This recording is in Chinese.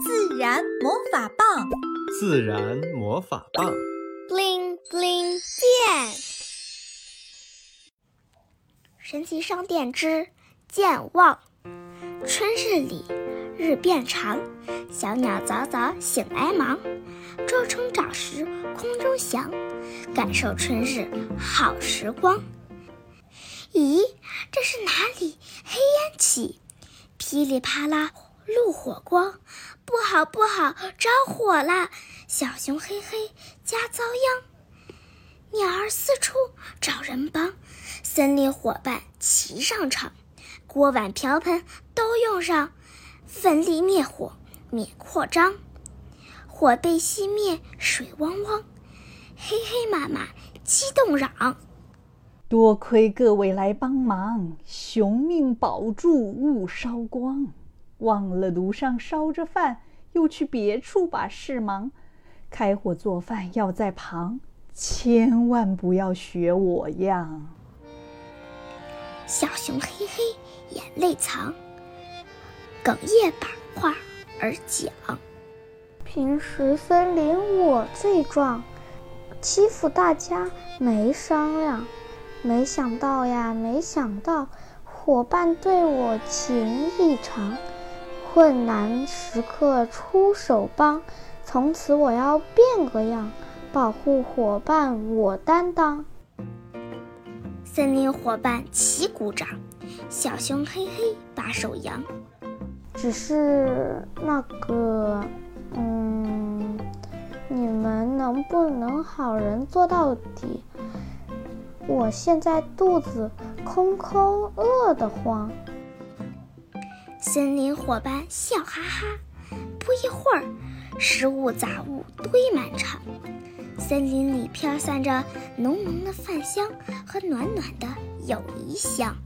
自然魔法棒，自然魔法棒，bling bling 变。神奇商店之健忘。春日里，日变长，小鸟早早醒来忙，捉虫找食空中翔，感受春日好时光。咦，这是哪里？黑烟起，噼里啪啦。露火光，不好不好，着火啦！小熊嘿嘿，家遭殃。鸟儿四处找人帮，森林伙伴齐上场，锅碗瓢盆都用上，奋力灭火免扩张。火被熄灭，水汪汪，黑黑妈妈激动嚷：多亏各位来帮忙，熊命保住勿烧光。忘了炉上烧着饭，又去别处把事忙。开火做饭要在旁，千万不要学我样。小熊嘿嘿，眼泪藏，哽咽把话儿讲。平时森林我最壮，欺负大家没商量。没想到呀，没想到，伙伴对我情意长。困难时刻出手帮，从此我要变个样，保护伙伴我担当。森林伙伴齐鼓掌，小熊嘿嘿把手扬。只是那个，嗯，你们能不能好人做到底？我现在肚子空空，饿得慌。森林伙伴笑哈哈，不一会儿，食物杂物堆满场，森林里飘散着浓浓的饭香和暖暖的友谊香。